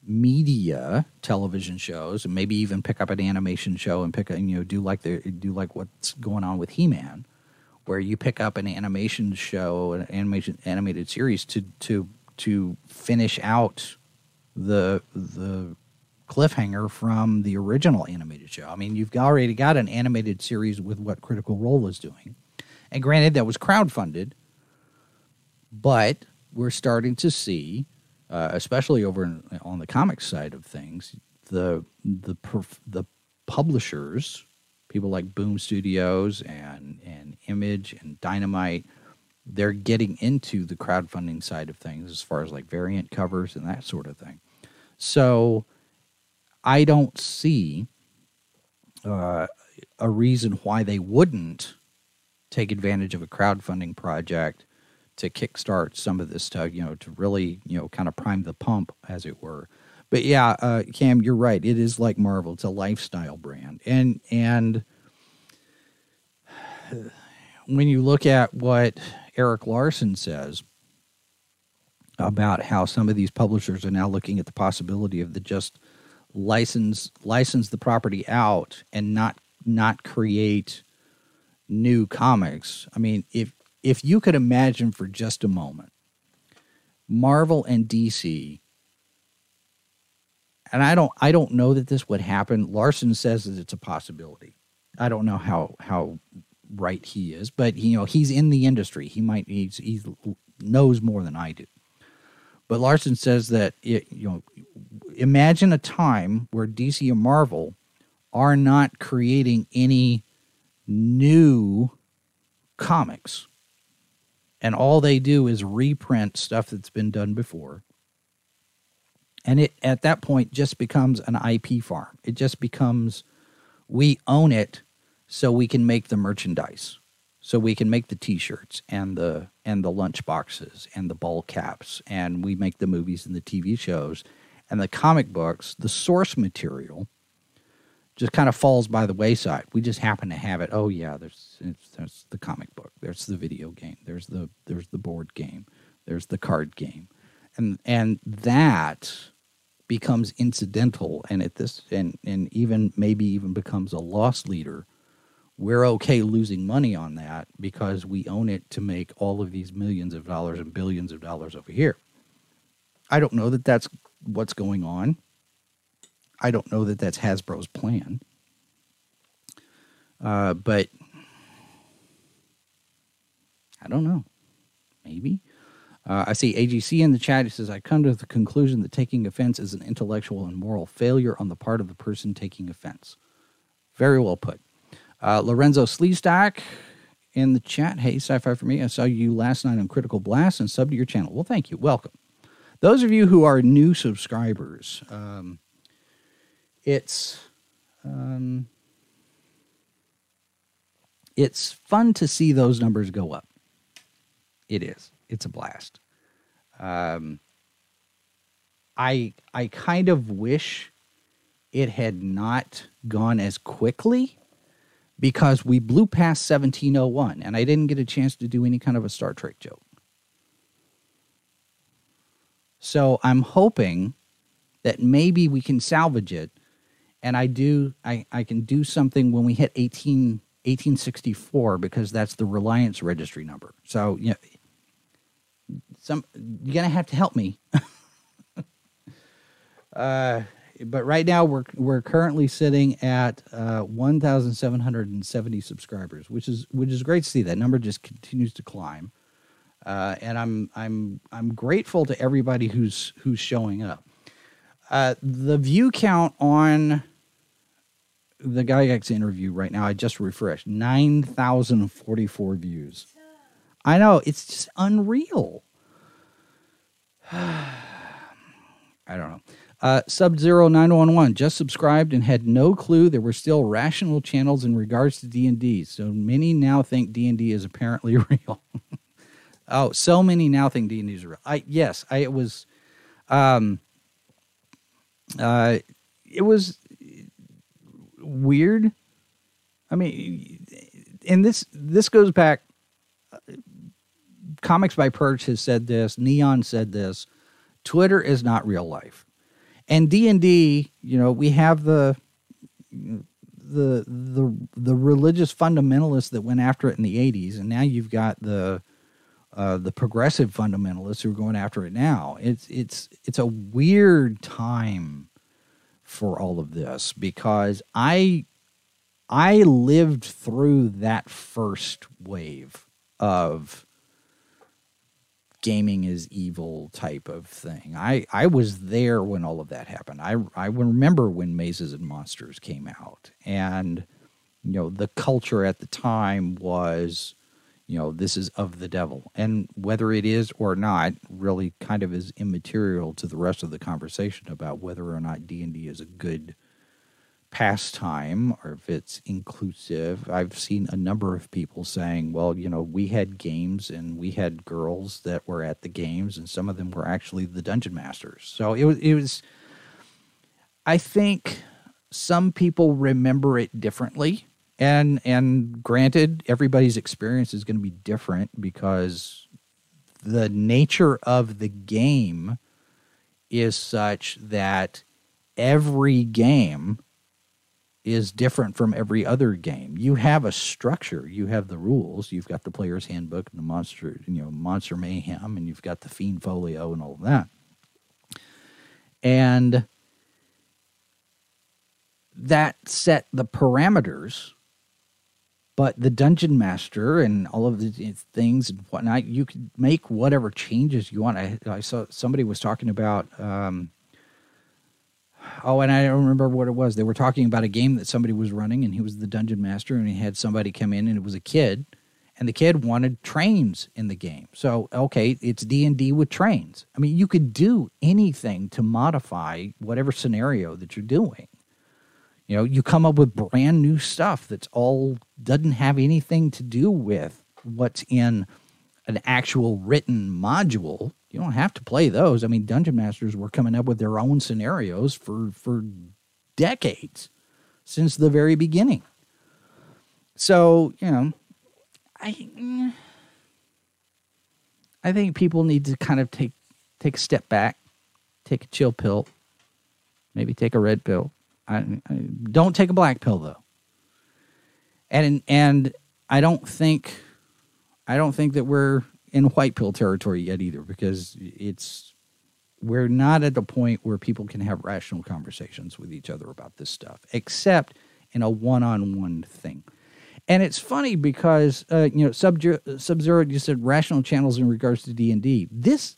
media television shows and maybe even pick up an animation show and pick a, you know do like the do like what's going on with He-Man where you pick up an animation show an animation animated series to to to finish out the the cliffhanger from the original animated show. I mean, you've already got an animated series with what Critical Role is doing. And granted, that was crowdfunded, but we're starting to see, uh, especially over in, on the comics side of things, the the the publishers, people like Boom Studios and and Image and Dynamite, they're getting into the crowdfunding side of things as far as like variant covers and that sort of thing. So I don't see uh, a reason why they wouldn't take advantage of a crowdfunding project to kickstart some of this stuff, you know, to really, you know, kind of prime the pump, as it were. But yeah, uh, Cam, you're right. It is like Marvel. It's a lifestyle brand, and and when you look at what Erik Larsen says about how some of these publishers are now looking at the possibility of the just license license the property out and not not create new comics. I mean, if if you could imagine for just a moment Marvel and DC and I don't I don't know that this would happen. Larsen says that it's a possibility. I don't know how how right he is, but you know, he's in the industry. He might he's, he knows more than I do. But Larsen says that it, you know, imagine a time where DC and Marvel are not creating any new comics. And all they do is reprint stuff that's been done before. And it at that point just becomes an IP farm. It just becomes we own it so we can make the merchandise so we can make the t-shirts and the and the lunch boxes and the ball caps and we make the movies and the TV shows and the comic books the source material just kind of falls by the wayside. We just happen to have it. Oh yeah there's there's the comic book. There's the video game. There's the there's the board game. There's the card game. And and that becomes incidental and at this and and even maybe even becomes a loss leader. We're okay losing money on that because we own it to make all of these millions of dollars and billions of dollars over here. I don't know that that's what's going on. I don't know that that's Hasbro's plan. Uh, but I don't know. Maybe. Uh, I see AGC in the chat. He says, I come to the conclusion that taking offense is an intellectual and moral failure on the part of the person taking offense. Very well put. Uh, Lorenzo Sleestack in the chat. Hey, sci fi for me. I saw you last night on Critical Blast and sub to your channel. Well, thank you. Welcome. Those of you who are new subscribers, um, it's um, it's fun to see those numbers go up. It is. It's a blast. Um, I I kind of wish it had not gone as quickly because we blew past 1701 and I didn't get a chance to do any kind of a Star Trek joke. So I'm hoping that maybe we can salvage it. And I do, I, I can do something when we hit 18, 1864 because that's the Reliant registry number. So, you know, some, you're to have to help me. uh, but right now we're we're currently sitting at uh, 1,770 subscribers, which is which is great to see. That number just continues to climb, uh, and I'm I'm I'm grateful to everybody who's who's showing up. Uh, the view count on the Gygax interview right now, I just refreshed 9,044 views. I know, it's just unreal. I don't know. Uh, Sub Zero Nine One One just subscribed and had no clue there were still rational channels in regards to D and D. So many now think D and D is apparently real. oh, so many now think D and D is real. I yes, I it was, um, uh, it was weird. I mean, and this this goes back. Comics by Perch has said this. Neon said this. Twitter is not real life, and D and D. You know, we have the the the the religious fundamentalists that went after it in the '80s, and now you've got the uh, the progressive fundamentalists who are going after it now. It's it's it's a weird time for all of this because I I lived through that first wave of gaming is evil type of thing. I, I was there when all of that happened. I I remember when Mazes and Monsters came out and you know the culture at the time was you know this is of the devil. And whether it is or not really kind of is immaterial to the rest of the conversation about whether or not d&d is a good pastime or if it's inclusive. I've seen a number of people saying well you know we had games and we had girls that were at the games and some of them were actually the dungeon masters. So it was it was i think some people remember it differently and and granted everybody's experience is going to be different because the nature of the game is such that every game is different from every other game. You have a structure, you have the rules, you've got the player's handbook and the monster, you know, monster mayhem, and you've got the fiend folio and all of that. And that set the parameters but the dungeon master and all of the things and whatnot, you could make whatever changes you want. I, I saw somebody was talking about, um, oh, and I don't remember what it was. They were talking about a game that somebody was running, and he was the dungeon master, and he had somebody come in, and it was a kid, and the kid wanted trains in the game. So, okay, it's D and D with trains. I mean, you could do anything to modify whatever scenario that you're doing. You know, you come up with brand new stuff that's all doesn't have anything to do with what's in an actual written module. You don't have to play those. I mean, dungeon masters were coming up with their own scenarios for for decades since the very beginning. So, you know, I I think people need to kind of take take a step back, take a chill pill, maybe take a red pill, I, I, don't take a black pill though. And and I don't think I don't think that we're in white pill territory yet either because it's we're not at the point where people can have rational conversations with each other about this stuff except in a one-on-one thing. And it's funny because uh, you know Sub Zero you said rational channels in regards to D and D. This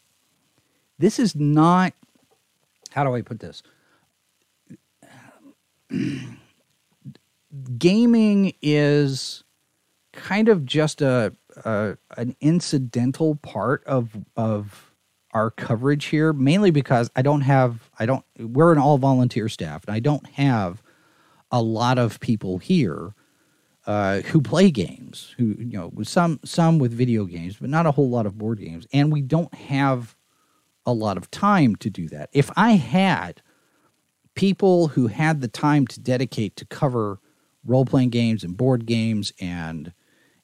this is not how do I put this? gaming is kind of just a, a, an incidental part of of our coverage here mainly because I don't have I don't we're an all volunteer staff and I don't have a lot of people here uh, who play games who you know some some with video games but not a whole lot of board games. And we don't have a lot of time to do that. If I had people who had the time to dedicate to cover role playing games and board games and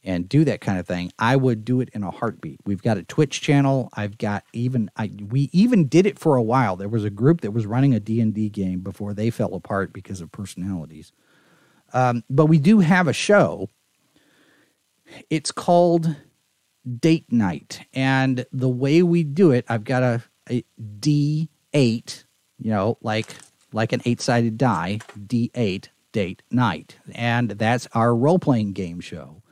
and do that kind of thing, I would do it in a heartbeat. We've got a Twitch channel. I've got even I we even did it for a while. There was a group that was running a D&D game before they fell apart because of personalities. Um, but we do have a show. It's called Date Night, and the way we do it, I've got a, a D8, you know, like like an eight-sided die, D8 date night, and that's our role-playing game show.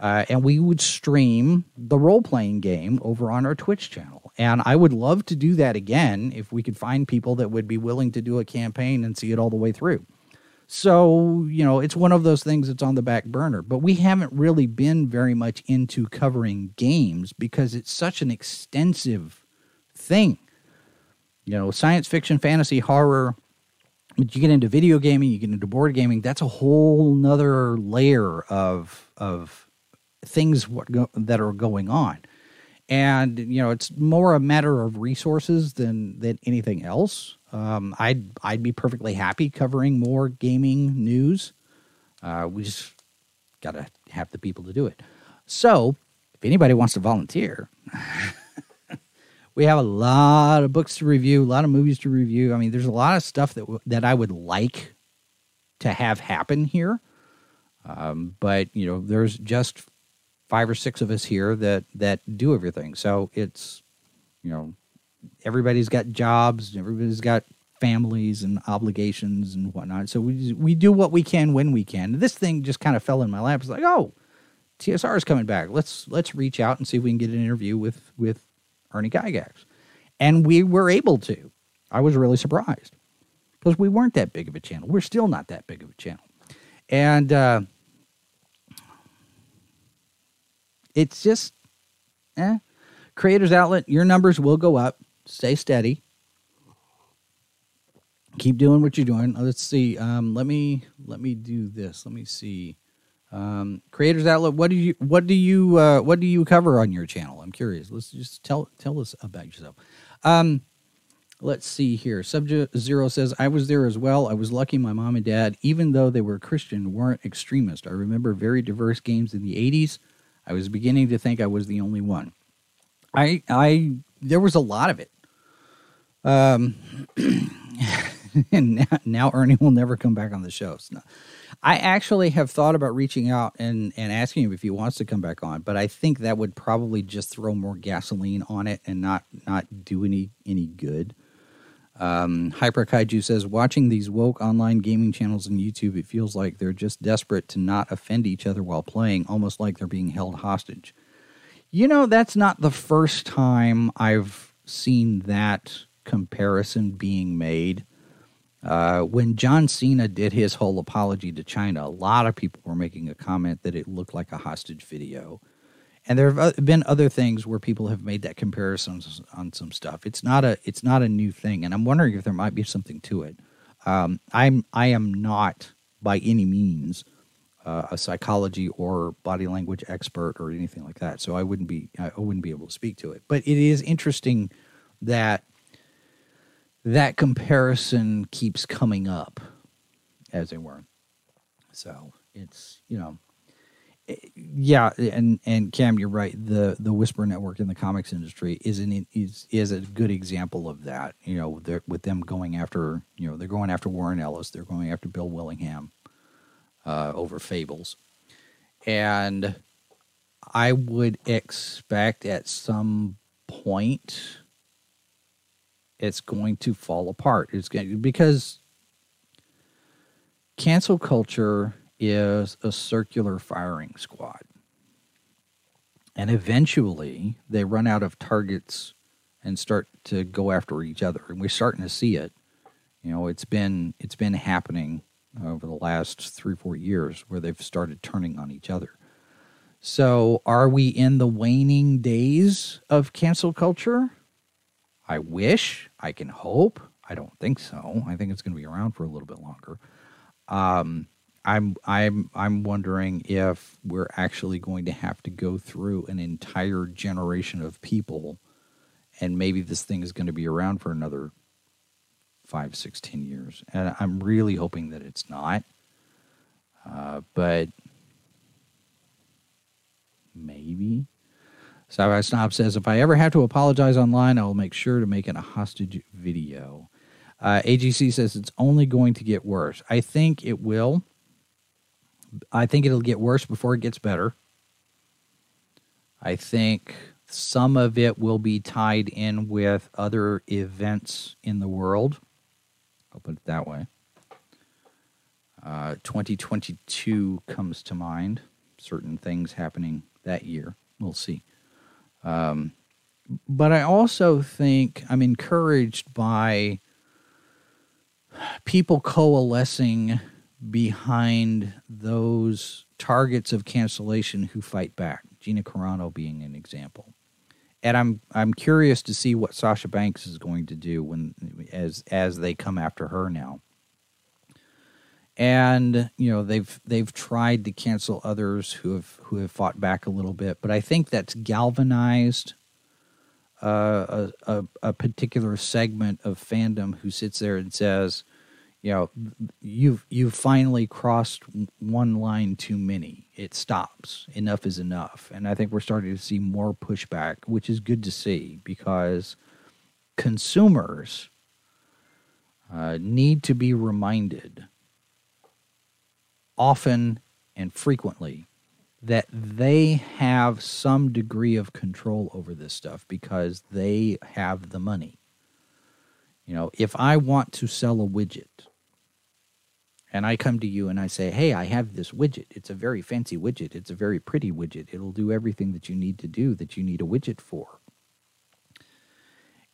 Uh, and we would stream the role playing game over on our Twitch channel. And I would love to do that again if we could find people that would be willing to do a campaign and see it all the way through. So, you know, it's one of those things that's on the back burner. But we haven't really been very much into covering games because it's such an extensive thing. You know, science fiction, fantasy, horror. But you get into video gaming, you get into board gaming. That's a whole nother layer of of things what go, that are going on. And you know it's more a matter of resources than than anything else. Um, i'd i'd be perfectly happy covering more gaming news. Uh, we just gotta have the people to do it. So if anybody wants to volunteer we have a lot of books to review a lot of movies to review i mean there's a lot of stuff that w- that i would like to have happen here um, but you know there's just five or six of us here that that do everything. So it's you know everybody's got jobs, everybody's got families and obligations and whatnot. So we we do what we can when we can. This thing just kind of fell in my lap. It's like, oh, TSR is coming back. Let's let's reach out and see if we can get an interview with with Ernie Gygax, and we were able to. I was really surprised because we weren't that big of a channel. We're still not that big of a channel, and. Uh, it's just, eh. Creators Outlet, your numbers will go up. Stay steady. Keep doing what you're doing. Let's see. Um, let me let me do this. Let me see. Um, Creators Outlet. What do you what do you uh, what do you cover on your channel? I'm curious. Let's just tell tell us about yourself. Um, let's see here. Subject Zero says, I was there as well. I was lucky my mom and dad, even though they were Christian, weren't extremist. I remember very diverse games in the 80s. I was beginning to think I was the only one. I I there was a lot of it. Um, and now, now, Ernie will never come back on the show. So I actually have thought about reaching out and and asking him if he wants to come back on, but I think that would probably just throw more gasoline on it and not not do any any good. Um, Hyper Kaiju says, watching these woke online gaming channels on YouTube, it feels like they're just desperate to not offend each other while playing, almost like they're being held hostage. You know, that's not the first time I've seen that comparison being made. Uh, when John Cena did his whole apology to China, a lot of people were making a comment that it looked like a hostage video. And there have been other things where people have made that comparison on some stuff. It's not a it's not a new thing, and I'm wondering if there might be something to it. Um, I'm I am not by any means uh, a psychology or body language expert or anything like that, so I wouldn't be I wouldn't be able to speak to it. But it is interesting that that comparison keeps coming up, as it were. So it's you know yeah, and and Cam, you're right. The the Whisper Network in the comics industry is an is is a good example of that. You know, with them going after you know they're going after Warren Ellis, they're going after Bill Willingham uh, over Fables, and I would expect at some point it's going to fall apart. It's going because cancel culture is a circular firing squad. And eventually they run out of targets and start to go after each other. And we're starting to see it. You know, it's been it's been happening over the last three, four years where they've started turning on each other. So are we in the waning days of cancel culture? I wish, I can hope. I don't think so. I think it's going to be around for a little bit longer. Um, I'm I'm I'm wondering if we're actually going to have to go through an entire generation of people, and maybe this thing is going to be around for another five, six, ten years. And I'm really hoping that it's not. Uh, but Maybe. Sci-Fi Snob says, if I ever have to apologize online, I will make sure to make it a hostage video. Uh, AGC says it's only going to get worse. I think it will. I think it'll get worse before it gets better. I think some of it will be tied in with other events in the world. I'll put it that way. Uh, 2022 comes to mind. Certain things happening that year. We'll see. Um, but I also think I'm encouraged by people coalescing behind those targets of cancellation who fight back. Gina Carano being an example. And I'm I'm curious to see what Sasha Banks is going to do when as as they come after her now. And you know they've they've tried to cancel others who have who have fought back a little bit, but I think that's galvanized uh, a, a, a particular segment of fandom who sits there and says, you know you've you've finally crossed one line too many. It stops. Enough is enough. And i think we're starting to see more pushback which is good to see because consumers uh, need to be reminded often and frequently that they have some degree of control over this stuff because they have the money you know, if I want to sell a widget and I come to you and I say, hey, I have this widget. It's a very fancy widget. It's a very pretty widget. It'll do everything that you need to do that you need a widget for.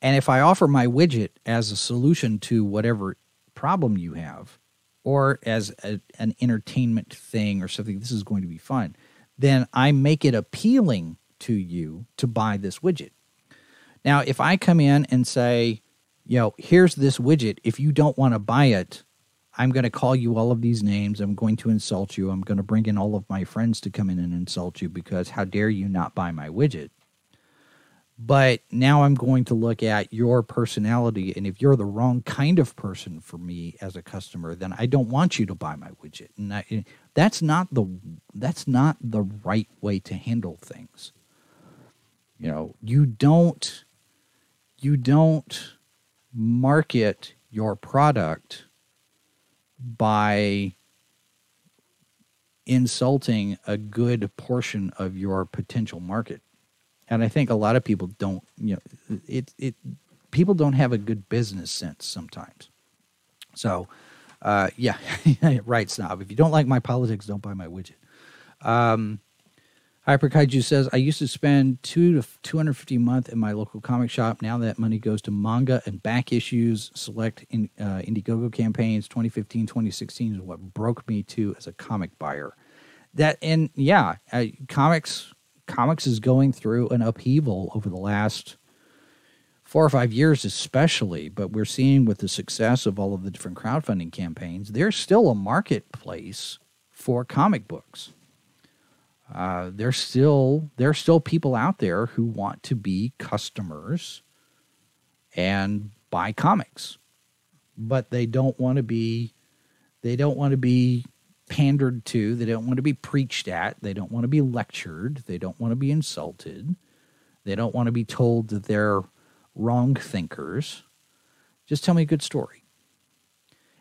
And if I offer my widget as a solution to whatever problem you have, or as a, an entertainment thing or something, this is going to be fun, then I make it appealing to you to buy this widget. Now, if I come in and say, you know, here's this widget. If you don't want to buy it, I'm going to call you all of these names. I'm going to insult you. I'm going to bring in all of my friends to come in and insult you because how dare you not buy my widget? But now I'm going to look at your personality. And if you're the wrong kind of person for me as a customer, then I don't want you to buy my widget. And I, that's not the that's not the right way to handle things. You know, you don't you don't market your product by insulting a good portion of your potential market. And I think a lot of people don't, you know, it it people don't have a good business sense sometimes. So, uh, yeah, right, snob. If you don't like my politics, don't buy my widget. Um, Hyper Kaiju says, I used to spend two to 250 a month in my local comic shop. Now that money goes to manga and back issues, select in, uh, Indiegogo campaigns. 2015, 2016 is what broke me to as a comic buyer. That and yeah, uh, comics comics is going through an upheaval over the last four or five years, especially. But we're seeing with the success of all of the different crowdfunding campaigns, there's still a marketplace for comic books uh, there's still there's still people out there who want to be customers and buy comics, but they don't want to be they don't want to be pandered to. They don't want to be preached at. They don't want to be lectured. They don't want to be insulted. They don't want to be told that they're wrong thinkers. Just tell me a good story.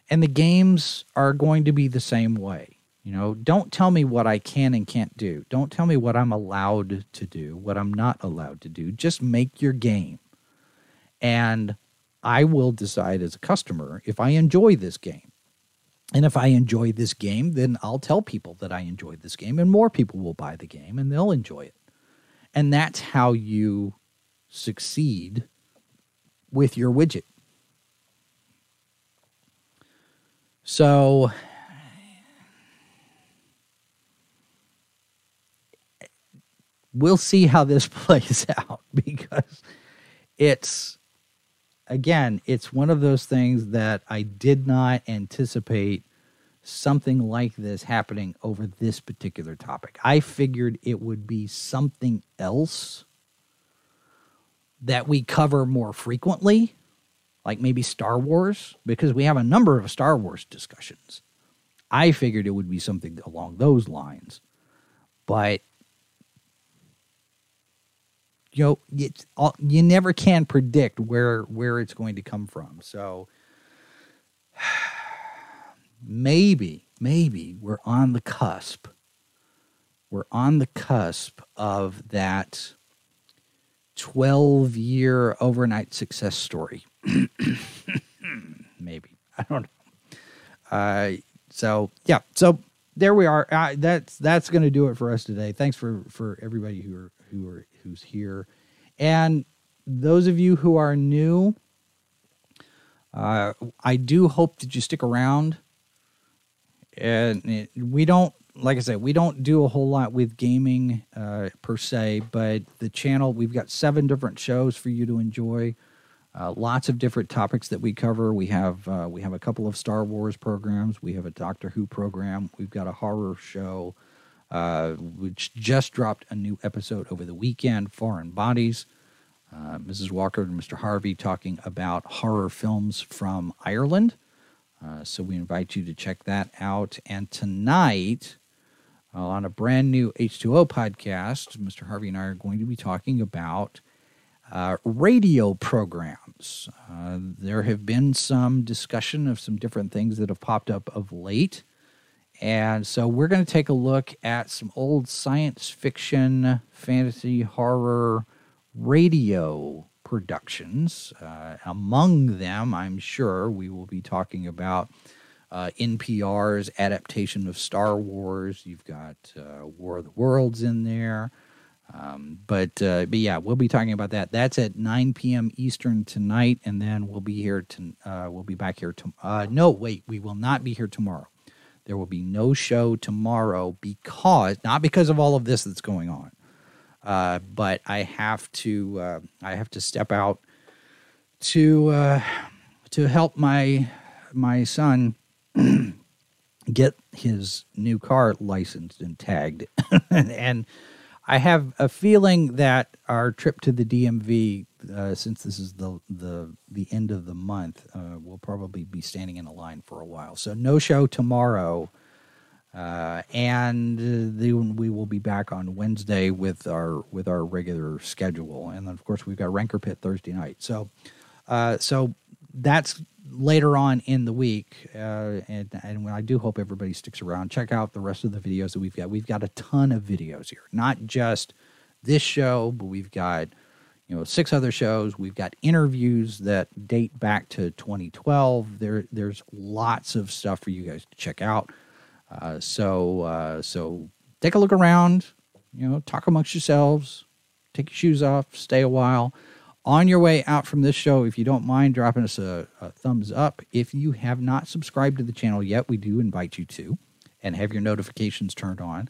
And the games are going to be the same way. You know, don't tell me what I can and can't do. Don't tell me what I'm allowed to do, what I'm not allowed to do. Just make your game. And I will decide as a customer if I enjoy this game. And if I enjoy this game, then I'll tell people that I enjoyed this game, and more people will buy the game and they'll enjoy it. And that's how you succeed with your widget. So we'll see how this plays out because it's again, it's one of those things that I did not anticipate something like this happening over this particular topic. I figured it would be something else that we cover more frequently, like maybe Star Wars, because we have a number of Star Wars discussions. I figured it would be something along those lines. But you know it's all, you never can predict where where it's going to come from. So maybe maybe we're on the cusp. We're on the cusp of that 12 year overnight success story. maybe. I don't know. Uh, so yeah, so there we are. Uh, that's that's going to do it for us today. Thanks for for everybody who are who are who's here, and those of you who are new. Uh, I do hope that you stick around. And it, we don't, like I said, we don't do a whole lot with gaming uh, per se, but the channel, we've got seven different shows for you to enjoy. Uh, lots of different topics that we cover. We have uh, we have a couple of Star Wars programs. We have a Doctor Who program. We've got a horror show, uh, which just dropped a new episode over the weekend. Foreign Bodies. Uh, Mrs. Walker and Mr. Harvey talking about horror films from Ireland. Uh, so we invite you to check that out. And tonight, uh, on a brand new H2O podcast, Mr. Harvey and I are going to be talking about uh, radio programs. Uh, there have been some discussion of some different things that have popped up of late. And so we're going to take a look at some old science fiction, fantasy, horror radio productions. Uh, among them, I'm sure we will be talking about uh, NPR's adaptation of Star Wars. You've got uh, War of the Worlds in there. Um, but uh, but yeah, we'll be talking about that. That's at 9 p.m. Eastern tonight, and then we'll be here to uh, we'll be back here to uh, no wait, we will not be here tomorrow. There will be no show tomorrow because not because of all of this that's going on, uh, but I have to uh, I have to step out to uh, to help my my son get his new car licensed and tagged. And I have a feeling that our trip to the DMV, uh, since this is the the the end of the month, uh, we'll probably be standing in a line for a while. So no show tomorrow, uh, and then we will be back on Wednesday with our with our regular schedule, and then of course we've got Rancor Pit Thursday night. So, uh, so that's later on in the week, uh, and and I do hope everybody sticks around. Check out the rest of the videos that we've got. We've got a ton of videos here, not just this show, but we've got you know six other shows. We've got interviews that date back to 2012. There, there's lots of stuff for you guys to check out. Uh, so, uh, so take a look around. You know, talk amongst yourselves. Take your shoes off. Stay a while on your way out from this show, if you don't mind dropping us a, a, thumbs up. If you have not subscribed to the channel yet, we do invite you to and have your notifications turned on.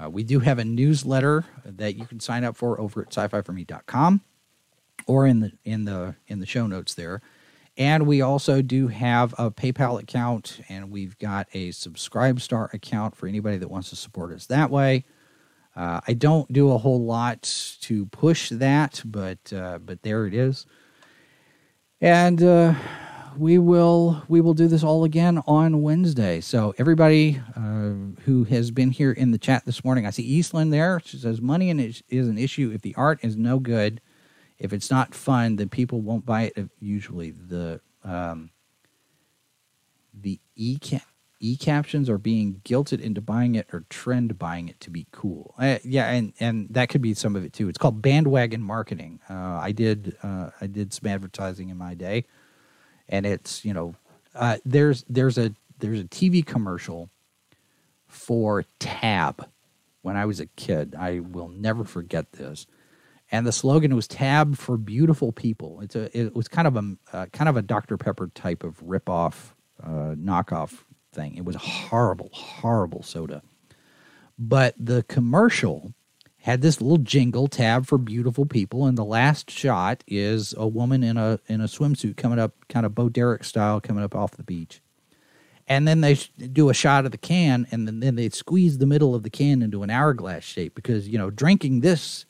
Uh, we do have a newsletter that you can sign up for over at sci-fi4me.com or in the in the in the show notes there. And we also do have a PayPal account and we've got a Subscribestar account for anybody that wants to support us that way. Uh, I don't do a whole lot to push that, but uh, but there it is. And uh, we will we will do this all again on Wednesday. So everybody uh, who has been here in the chat this morning, I see Eastland there. She says money is an issue if the art is no good. If it's not fun, then people won't buy it. Usually, the um, the e e captions are being guilted into buying it or trend buying it to be cool. Uh, yeah, and and that could be some of it too. It's called bandwagon marketing. Uh, I did uh, I did some advertising in my day, and it's you know uh, there's there's a there's a TV commercial for Tab when I was a kid. I will never forget this. And the slogan was "Tab for beautiful people." It's a it was kind of a uh, kind of a Dr Pepper type of ripoff uh, knockoff thing. It was a horrible, horrible soda. But the commercial had this little jingle tab for beautiful people, and the last shot is a woman in a in a swimsuit coming up, kind of Bo Derek style, coming up off the beach. And then they do a shot of the can, and then, then they squeeze the middle of the can into an hourglass shape because you know drinking this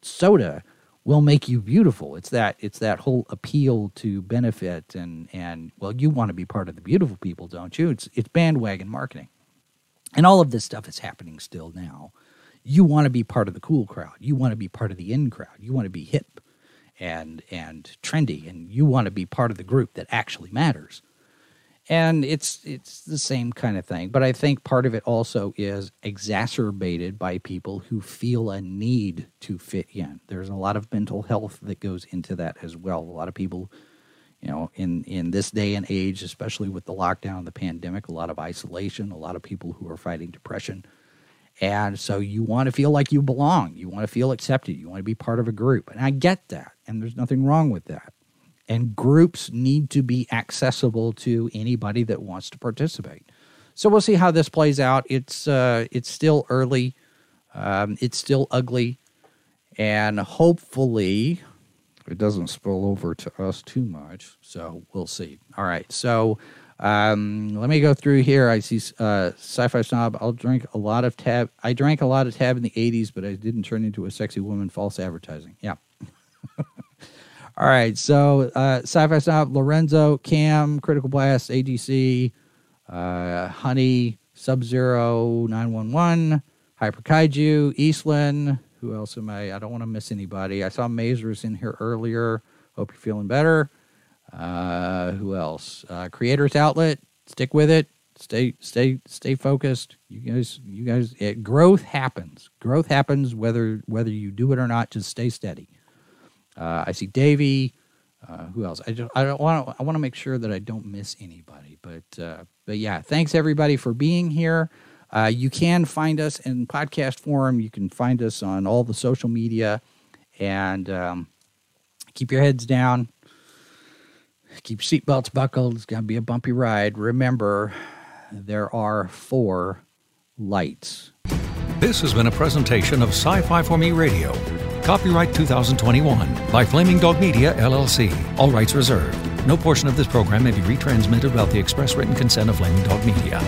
soda will make you beautiful. It's that it's that whole appeal to benefit and and well, you want to be part of the beautiful people, don't you? It's it's bandwagon marketing, and all of this stuff is happening still now. You want to be part of the cool crowd. You want to be part of the in crowd. You want to be hip and and trendy and you want to be part of the group that actually matters and it's it's the same kind of thing but i think part of it also is exacerbated by people who feel a need to fit in there's a lot of mental health that goes into that as well a lot of people you know in in this day and age especially with the lockdown the pandemic a lot of isolation a lot of people who are fighting depression and so you want to feel like you belong you want to feel accepted you want to be part of a group and i get that and there's nothing wrong with that and groups need to be accessible to anybody that wants to participate. So we'll see how this plays out. It's uh, it's still early, um, it's still ugly, and hopefully it doesn't spill over to us too much. So we'll see. All right, so. Um, let me go through here. I see uh, sci-fi snob. I'll drink a lot of tab. I drank a lot of tab in the '80s, but I didn't turn into a sexy woman. False advertising. Yeah. All right, so uh, Sci-Fi Snob, Lorenzo, Cam, Critical Blast, AGC, uh, Honey, Sub Zero, 911, Hyper Kaiju, Eastland. Who else am I? I don't want to miss anybody. I saw Mazers in here earlier. Hope you're feeling better. Uh, who else? Uh, Creators Outlet. Stick with it. Stay, stay, stay focused. You guys, you guys. It, growth happens. Growth happens whether whether you do it or not. Just stay steady. Uh, I see Davey. Uh, who else? I just, I don't want I want to make sure that I don't miss anybody. But uh, but yeah, thanks everybody for being here. Uh, you can find us in podcast form. You can find us on all the social media, and um, keep your heads down. Keep seatbelts buckled. It's gonna be a bumpy ride. Remember, there are four lights. This has been a presentation of Sci-Fi for Me Radio. Copyright 2021 by Flaming Dog Media, LLC. All rights reserved. No portion of this program may be retransmitted without the express written consent of Flaming Dog Media.